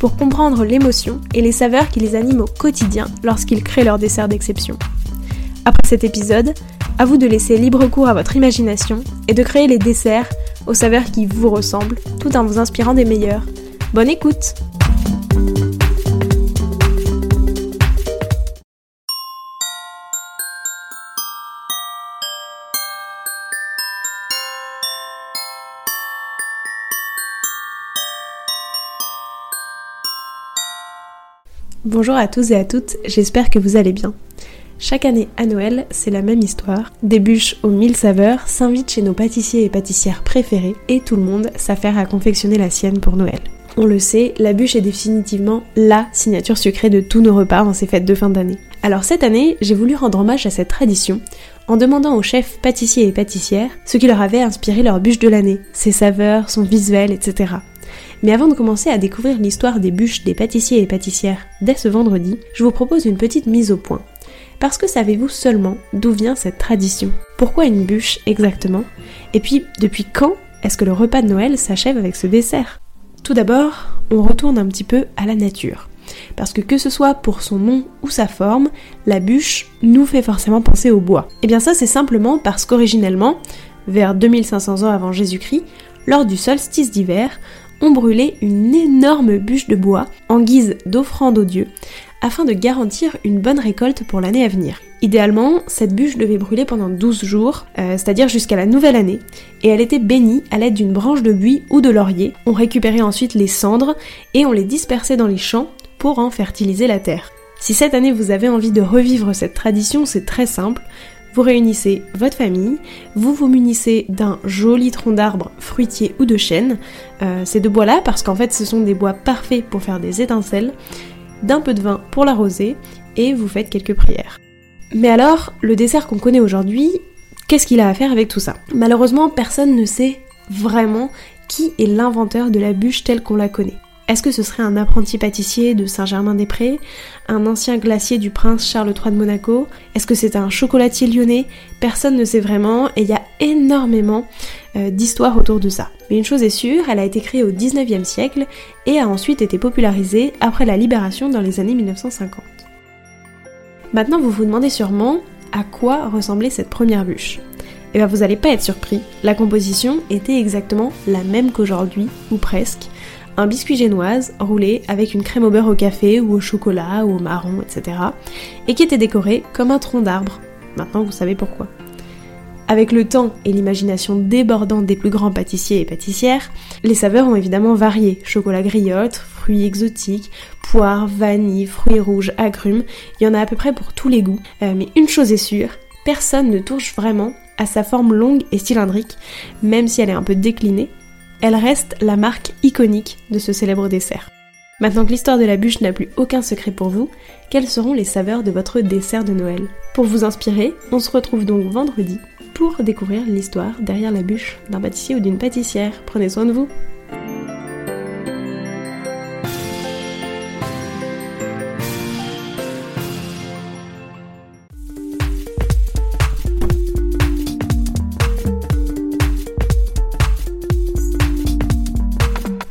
pour comprendre l'émotion et les saveurs qui les animent au quotidien lorsqu'ils créent leur dessert d'exception. Après cet épisode, à vous de laisser libre cours à votre imagination et de créer les desserts aux saveurs qui vous ressemblent tout en vous inspirant des meilleurs. Bonne écoute Bonjour à tous et à toutes, j'espère que vous allez bien. Chaque année à Noël, c'est la même histoire. Des bûches aux mille saveurs s'invitent chez nos pâtissiers et pâtissières préférés et tout le monde s'affaire à confectionner la sienne pour Noël. On le sait, la bûche est définitivement LA signature sucrée de tous nos repas en ces fêtes de fin d'année. Alors cette année, j'ai voulu rendre hommage à cette tradition en demandant aux chefs pâtissiers et pâtissières ce qui leur avait inspiré leur bûche de l'année, ses saveurs, son visuel, etc. Mais avant de commencer à découvrir l'histoire des bûches des pâtissiers et pâtissières dès ce vendredi, je vous propose une petite mise au point. Parce que savez-vous seulement d'où vient cette tradition? Pourquoi une bûche exactement? Et puis, depuis quand est-ce que le repas de Noël s'achève avec ce dessert? Tout d'abord, on retourne un petit peu à la nature. Parce que que ce soit pour son nom ou sa forme, la bûche nous fait forcément penser au bois. Et bien ça c'est simplement parce qu'originellement, vers 2500 ans avant Jésus-Christ, lors du solstice d'hiver, ont brûlé une énorme bûche de bois en guise d'offrande aux dieux afin de garantir une bonne récolte pour l'année à venir. Idéalement, cette bûche devait brûler pendant 12 jours, euh, c'est-à-dire jusqu'à la nouvelle année, et elle était bénie à l'aide d'une branche de buis ou de laurier. On récupérait ensuite les cendres et on les dispersait dans les champs pour en fertiliser la terre. Si cette année vous avez envie de revivre cette tradition, c'est très simple. Vous réunissez votre famille, vous vous munissez d'un joli tronc d'arbre fruitier ou de chêne, euh, ces deux bois-là parce qu'en fait ce sont des bois parfaits pour faire des étincelles, d'un peu de vin pour l'arroser et vous faites quelques prières. Mais alors, le dessert qu'on connaît aujourd'hui, qu'est-ce qu'il a à faire avec tout ça? Malheureusement, personne ne sait vraiment qui est l'inventeur de la bûche telle qu'on la connaît. Est-ce que ce serait un apprenti pâtissier de Saint-Germain-des-Prés Un ancien glacier du prince Charles III de Monaco? Est-ce que c'est un chocolatier lyonnais? Personne ne sait vraiment et il y a énormément euh, d'histoires autour de ça. Mais une chose est sûre, elle a été créée au 19e siècle et a ensuite été popularisée après la libération dans les années 1950. Maintenant vous vous demandez sûrement à quoi ressemblait cette première bûche. Et eh bien vous n'allez pas être surpris, la composition était exactement la même qu'aujourd'hui, ou presque, un biscuit génoise roulé avec une crème au beurre au café ou au chocolat ou au marron, etc. et qui était décoré comme un tronc d'arbre. Maintenant vous savez pourquoi. Avec le temps et l'imagination débordante des plus grands pâtissiers et pâtissières, les saveurs ont évidemment varié. Chocolat griotte, fruits exotiques, poire, vanille, fruits rouges, agrumes, il y en a à peu près pour tous les goûts. Euh, mais une chose est sûre, personne ne touche vraiment à sa forme longue et cylindrique, même si elle est un peu déclinée, elle reste la marque iconique de ce célèbre dessert. Maintenant que l'histoire de la bûche n'a plus aucun secret pour vous, quelles seront les saveurs de votre dessert de Noël? Pour vous inspirer, on se retrouve donc vendredi pour découvrir l'histoire derrière la bûche d'un pâtissier ou d'une pâtissière. Prenez soin de vous